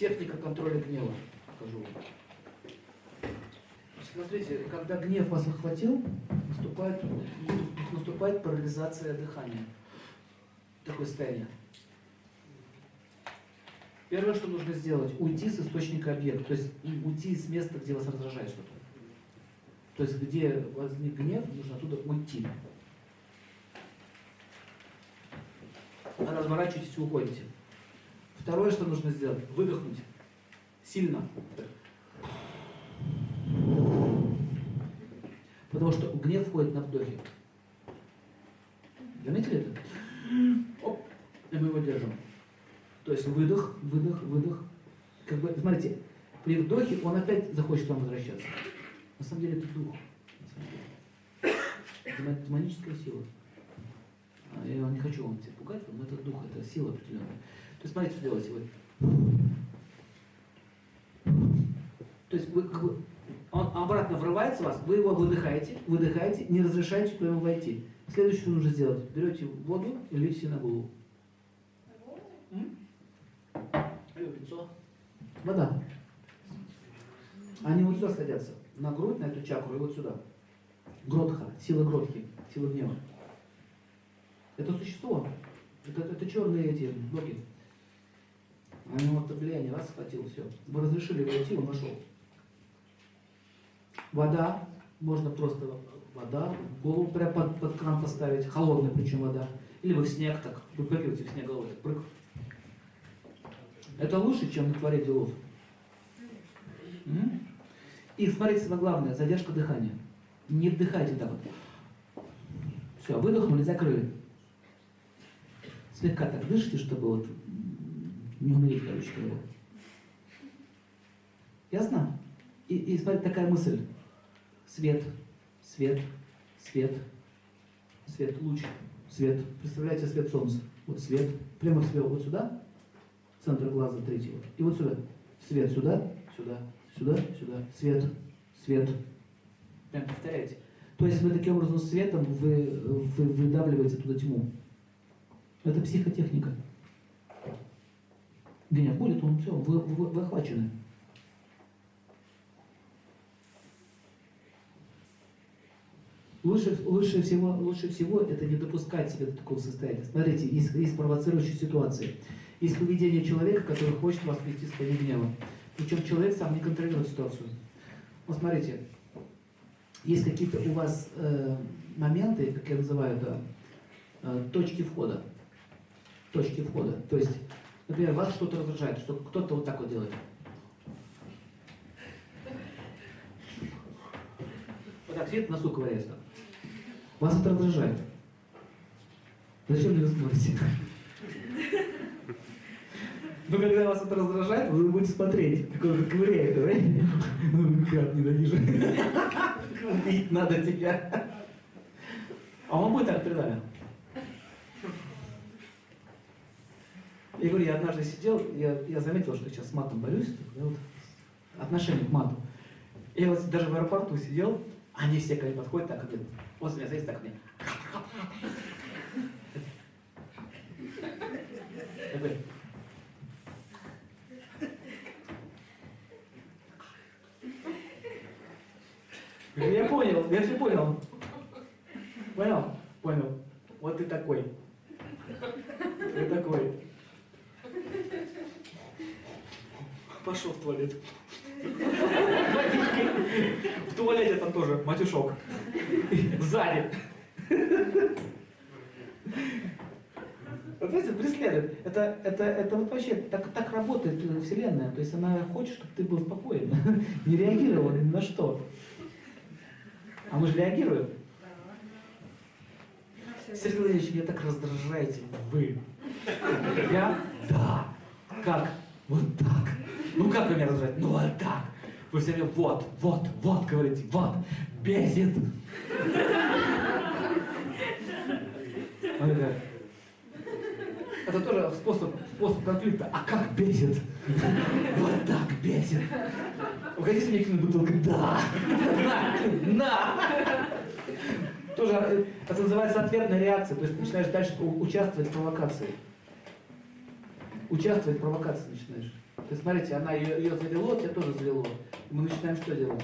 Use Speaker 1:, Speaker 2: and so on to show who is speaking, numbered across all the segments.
Speaker 1: Техника контроля гнева. Покажу вам. Смотрите, когда гнев вас охватил, наступает, наступает парализация дыхания. Такое состояние. Первое, что нужно сделать, уйти с источника объекта, то есть уйти с места, где вас раздражает что-то. То есть где возник гнев, нужно оттуда уйти. Разворачивайтесь и уходите. Второе, что нужно сделать, выдохнуть. Сильно. Потому что гнев входит на вдохе. Заметили это? Оп, и мы его держим. То есть выдох, выдох, выдох. Как бы, смотрите, при вдохе он опять захочет вам возвращаться. На самом деле это дух. Это демоническая сила. А, я не хочу вам тебя пугать, но это дух, это сила определенная. То есть смотрите, что делаете вы. То есть вы как бы, он обратно врывается в вас, вы его выдыхаете, выдыхаете, не разрешаете туда ему войти. Следующее, что нужно сделать, берете воду и льете на голову. Алло, лицо. Вода. Они вот сюда садятся, на грудь, на эту чакру и вот сюда. Гротха, сила гротхи, сила гнева. Это существо. Это, это черные эти ноги. Они вот влияние раз схватил, все. Вы разрешили войти, он вошел. Вода, можно просто вода, голову прямо под, под кран поставить, холодная причем вода. Или вы в снег так, выпрыгиваете в снег головой, так прыг. Это лучше, чем на творе делов. И смотрите, самое главное, задержка дыхания. Не вдыхайте так вот. Все, выдохнули, закрыли. Слегка так дышите, чтобы вот не умереть, короче говоря. Ясно? И, и смотрите, такая мысль. Свет, свет, свет, свет, луч, свет. Представляете свет солнца. Вот свет. Прямо свет вот сюда, центр глаза третьего. И вот сюда. Свет сюда, сюда, сюда, сюда. Свет, свет. Прям повторяйте. То есть вы таким образом светом вы, вы выдавливаете туда тьму. Это психотехника. Гнев будет, он все, вы, вы, вы охвачены. Лучше, лучше, всего, лучше всего это не допускать себя до такого состояния. Смотрите, есть, есть провоцирующие ситуации. Есть поведение человека, который хочет вас привести в состояние. Причем человек сам не контролирует ситуацию. Вот смотрите, есть какие-то у вас э, моменты, как я называю, да, э, точки входа. Точки входа. То есть, например, вас что-то раздражает, что кто-то вот так вот делает. Вот так сидит, носу ковыряется. Вас это раздражает. Зачем вы смотрите? Но когда вас это раздражает, вы будете смотреть, как он ковыряет, да? Ну, как ненавижу. Убить надо тебя. А он будет так передали. Я говорю, я однажды сидел, я, я заметил, что сейчас с матом борюсь, да, вот, отношение к мату. Я вот даже в аэропорту сидел, они все ко мне подходят, так как вот меня зависит так мне. Я я понял, я все понял. Понял? Понял. Вот ты такой. Ты такой. Пошел в туалет. В туалете там тоже матюшок. Сзади. Вот видите, преследует. Это, это, это вот вообще так, так работает Вселенная. То есть она хочет, чтобы ты был спокоен, не реагировал ни на что. А мы же реагируем. Сергей Владимирович, меня так раздражаете вы. Я? Да. Как? Вот так. Ну как вы меня? Ну вот так. Вы все время вот, вот, вот говорите, вот, бесит. Это тоже способ, способ конфликта. А как бесит? Вот так бесит. Вы хотите мне кинуть бутылку? Да. На, на. Тоже э, это называется ответная реакция. То есть начинаешь дальше участвовать в провокации. Участвовать в провокации начинаешь. Есть, смотрите, она ее, ее завело, тебя тоже завело. И мы начинаем что делать?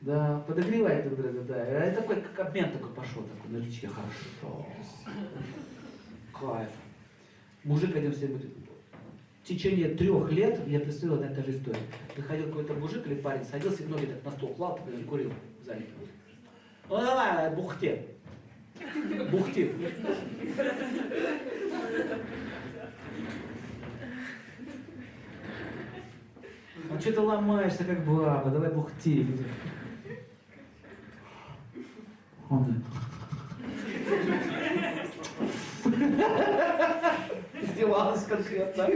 Speaker 1: Да, подогревает друг друга, да. И такой, как обмен такой пошел, такой, ну тебе хорошо. Кайф. Мужик один все будет. В течение трех лет я представил одна и та же история. Приходил какой-то мужик или парень, садился и ноги так на стол клал, и курил в зале. Ну давай, бухте. Бухти. А что ты ломаешься, как баба? Давай бухти. Он Издевалась конкретно.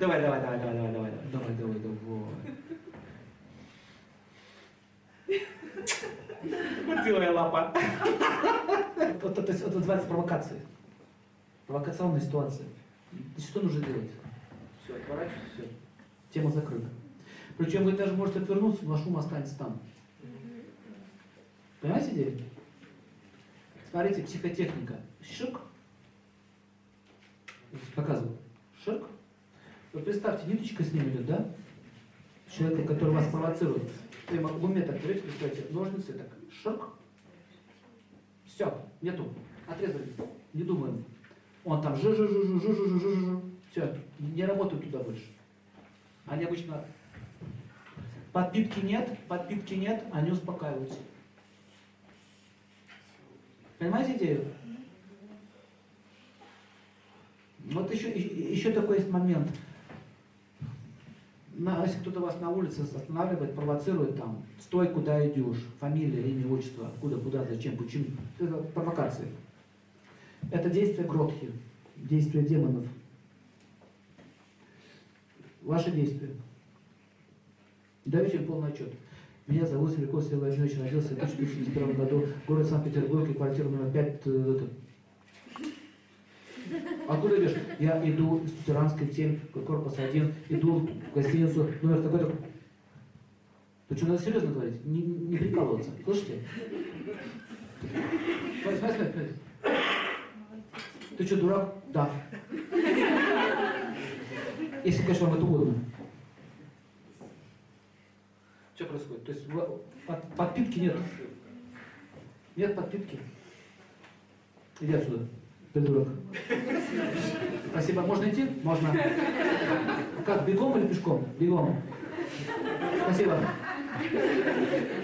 Speaker 1: Давай, давай, давай, давай, давай, давай, давай, давай, давай. Крутилая лапа. Вот это, это называется провокацией. Провокационная ситуация. Что нужно делать? Все, отворачивайся, все. Тема закрыта. Причем вы даже можете отвернуться, но ваш ум останется там. Понимаете идею? Смотрите, психотехника. Шик. Показываю. Шик. Вот представьте, ниточка с ним идет, да? Человека, который вас провоцирует. Вы в уме так берете, представьте, ножницы, так, ширк. Все, нету. Отрезали. Не думаем. Он там жу жу жу жу жу жу жу жу жу Все, не работают туда больше. Они обычно подпитки нет, подпитки нет, они успокаиваются. Понимаете идею? Вот еще, еще такой есть момент. На, если кто-то вас на улице останавливает, провоцирует там, стой, куда идешь, фамилия, имя, отчество, откуда, куда, зачем, почему. Это провокации. Это действие Гротхи, действие демонов. Ваши действия. Даете полный отчет. Меня зовут Сверков Сергей Владимирович, родился в 1951 году, город Санкт-Петербург, квартира номер 5. Э, Откуда идешь? Я иду из Тиранской 7, корпус 1, иду в гостиницу, номер такой-то. Ты что, надо серьезно говорить? Не, не прикалываться. Слышите? Смотри, смотри, смотри. Ты что, дурак? Да. Если, конечно, вам это угодно. Что происходит? То есть под, подпитки нет. Нет подпитки. Иди отсюда, придурок. Спасибо. Можно идти? Можно. Как, бегом или пешком? Бегом. Спасибо.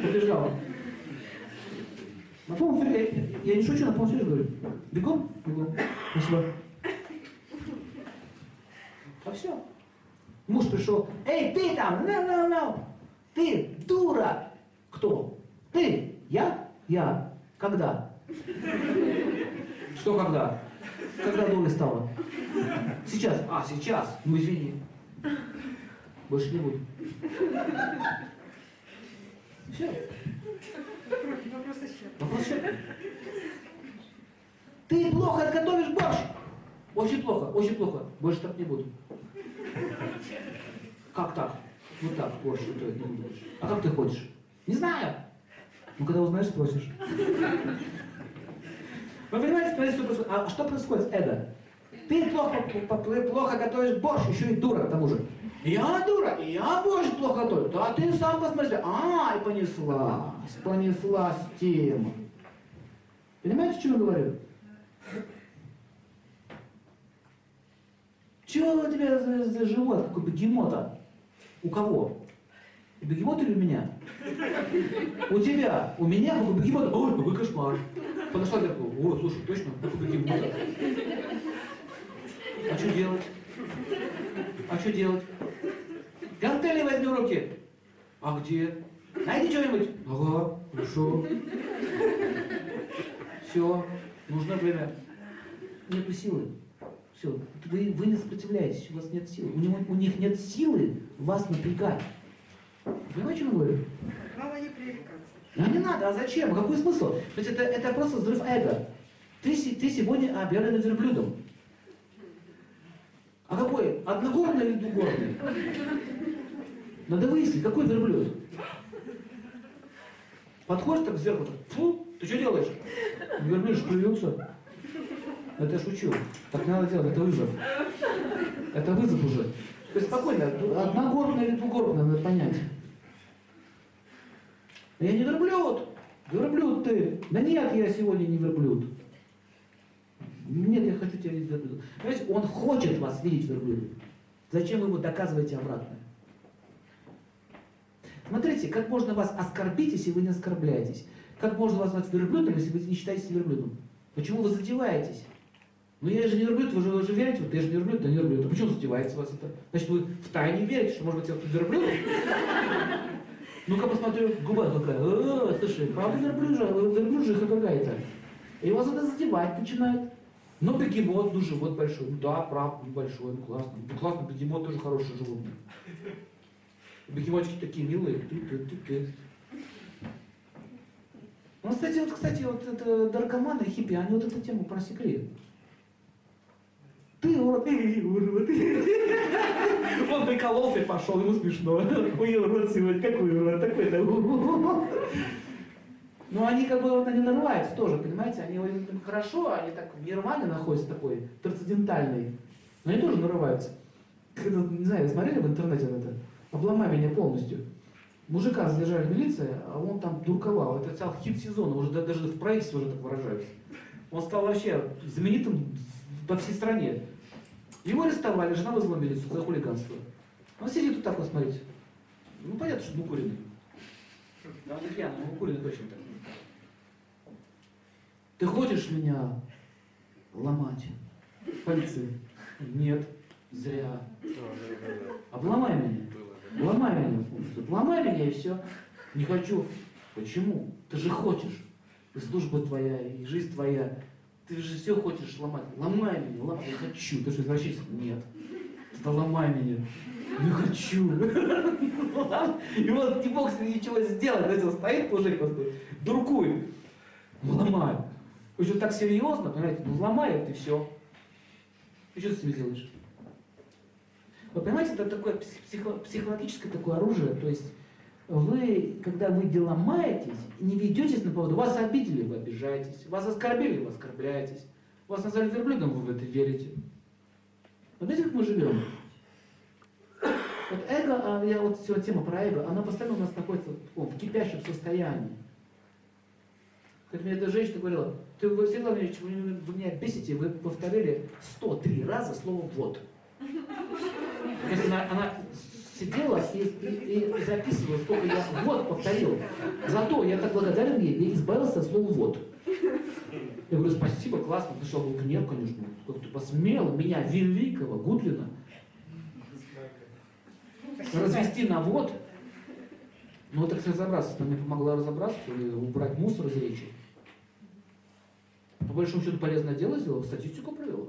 Speaker 1: Убеждала. На полном я, я не шучу, на полном серьезе говорю. Бегом? Бегом. Спасибо. А все. Муж пришел. Эй, ты там! No, no, no. Ты дура! Кто? Ты? Я? Я. Когда? Что когда? Когда дурой стала? Сейчас. А, сейчас. Ну извини. Больше не буду. Все. Вопрос еще. Вопрос еще. Ты плохо готовишь борщ. Очень плохо, очень плохо. Больше так не буду. Как так? Вот так, борщ готовить не буду. А как ты хочешь? Не знаю. Ну, когда узнаешь, спросишь. Вы понимаете, что происходит? А что происходит эго? Ты плохо, плохо готовишь борщ, еще и дура к тому же. Я дура, я борщ плохо готовлю. Да ты сам посмотри. А, и понеслась, понеслась тема. Понимаете, что я говорю? Чего у тебя за, за живот, какой бегемота? У кого? У бегемота или у меня? У тебя, у меня, какой бегемот? Ой, какой кошмар. Подошла к зеркалу. Ой, слушай, точно, какой бегемот. А что делать? А что делать? Гантели возьми в руки. А где? Найди что-нибудь. Ага, хорошо. Все, нужно время. Нету силы. Все, вы, вы не сопротивляетесь, у вас нет силы. У, него, у них нет силы вас напрягать. Понимаете, о чем я говорю?
Speaker 2: Главное не привлекаться.
Speaker 1: А не надо, а зачем? Какой смысл? Ведь это, это просто взрыв эго. Ты, ты сегодня объявлен верблюдом. А какой? Одногорный или двугорный? Надо выяснить, какой верблюд. Подходишь так к зеркалу, фу, ты что делаешь? Верблюд же Это я шучу. Так надо делать, это вызов. Это вызов уже. То есть спокойно, одногорбная или двугорбная, надо понять. Я не верблюд. Верблюд ты. Да нет, я сегодня не верблюд. Нет, я хочу тебя видеть верблюдом. Понимаете, он хочет вас видеть верблюдом. Зачем вы ему доказываете обратное? Смотрите, как можно вас оскорбить, если вы не оскорбляетесь. Как можно вас назвать верблюдом, если вы не считаете себя верблюдом. Почему вы задеваетесь? Ну я же не верблюд, вы же, вы же верите, вот я же не верблюд, да не верблюд. А почему задевается вас это? Значит, вы в тайне верите, что может быть я тут верблюд? Ну-ка посмотрю, губа какая. О, слушай, правда верблюжа, верблюжиха какая-то. И вас это задевать начинает. Ну, бегемот, ну, живот большой. Ну, да, правда, небольшой, ну, классно. Ну, классно, бегемот тоже хороший животное. Бегемотики такие милые. Ты, ты, ты, ты. Ну, кстати, вот, кстати, вот это наркоманы, хиппи, они вот эту тему просекли. Ты урод, ты урод. Он прикололся и пошел, ему смешно. Ой, урод сегодня, какой урод, такой-то. Ну, они как бы вот они нарываются тоже, понимаете? Они хорошо, они так в нирване находятся такой, трансцендентальный. Но они тоже нарываются. Когда, не знаю, смотрели в интернете это? Обломай меня полностью. Мужика задержали в милиции, а он там дурковал. Это стал хит сезона, уже даже в правительстве уже так выражаются. Он стал вообще знаменитым по всей стране. Его арестовали, жена вызвала милицию за хулиганство. Он сидит вот так вот, смотрите. Ну, понятно, что укуренный. Да, он пьяный, но укуренный точно так. Ты хочешь меня ломать? Полиции? Нет, зря. Обломай меня. Ломай меня. Ломай меня и все. Не хочу. Почему? Ты же хочешь. И служба твоя, и жизнь твоя. Ты же все хочешь ломать. Ломай меня, ломай. Я хочу. Ты что, извращайся? Нет. Ты ломай меня. Не хочу. И вот не мог с ним ничего сделать. Знаете, стоит мужик просто, дуркует. Ломай. Причем так серьезно, понимаете, ну ломай это и все. И что ты с ним сделаешь? Вы понимаете, это такое психо психологическое такое оружие, то есть вы, когда вы ломаетесь, не ведетесь на поводу, вас обидели, вы обижаетесь, вас оскорбили, вы оскорбляетесь, вас назвали верблюдом, вы в это верите. Видите, как мы живем? Вот эго, а, я вот все тема про эго, она постоянно у нас находится в, в кипящем состоянии. Как мне эта женщина говорила, ты, Василий Владимирович, вы, вы меня бесите, вы повторили 103 раза слово «вот». Она, она сидела и, и, и записывала, сколько я «вот» повторил. Зато я так благодарен ей, я избавился от слова «вот». Я говорю, спасибо, классно, пришел был гнев, конечно, как ты посмел меня, великого Гудлина, развести на «вот». Ну, так разобраться, она мне помогла разобраться, убрать мусор из речи. По большому счету полезное дело сделала, статистику провела.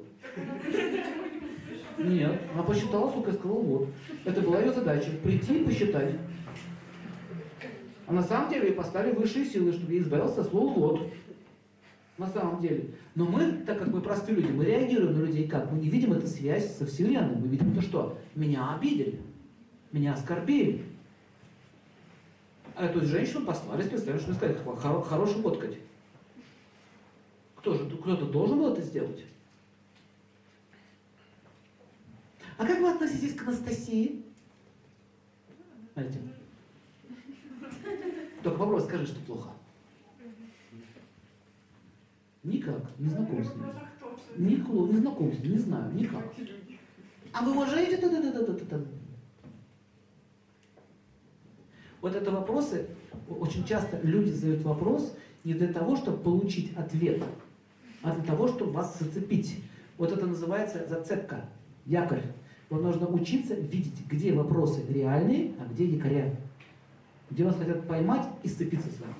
Speaker 1: Нет, она посчитала, сука, и сказала, вот. Это была ее задача, прийти и посчитать. А на самом деле ей поставили высшие силы, чтобы я избавился от слова «вот». На самом деле. Но мы, так как мы простые люди, мы реагируем на людей как? Мы не видим эту связь со Вселенной. Мы видим это что? Меня обидели. Меня оскорбили. А эту женщину послали специально, чтобы сказать, хороший водкать. Кто же, кто-то должен был это сделать? А как вы относитесь к Анастасии? Знаете? Только вопрос, скажи, что плохо. Никак, не знаком с ним. Никто, не знаком с ним, не знаю, никак. А вы уважаете? Да, да, да, да, да, да. Вот это вопросы, очень часто люди задают вопрос не для того, чтобы получить ответ, а для того, чтобы вас зацепить. Вот это называется зацепка, якорь. Вам нужно учиться видеть, где вопросы реальные, а где якоря. Где вас хотят поймать и сцепиться с вами.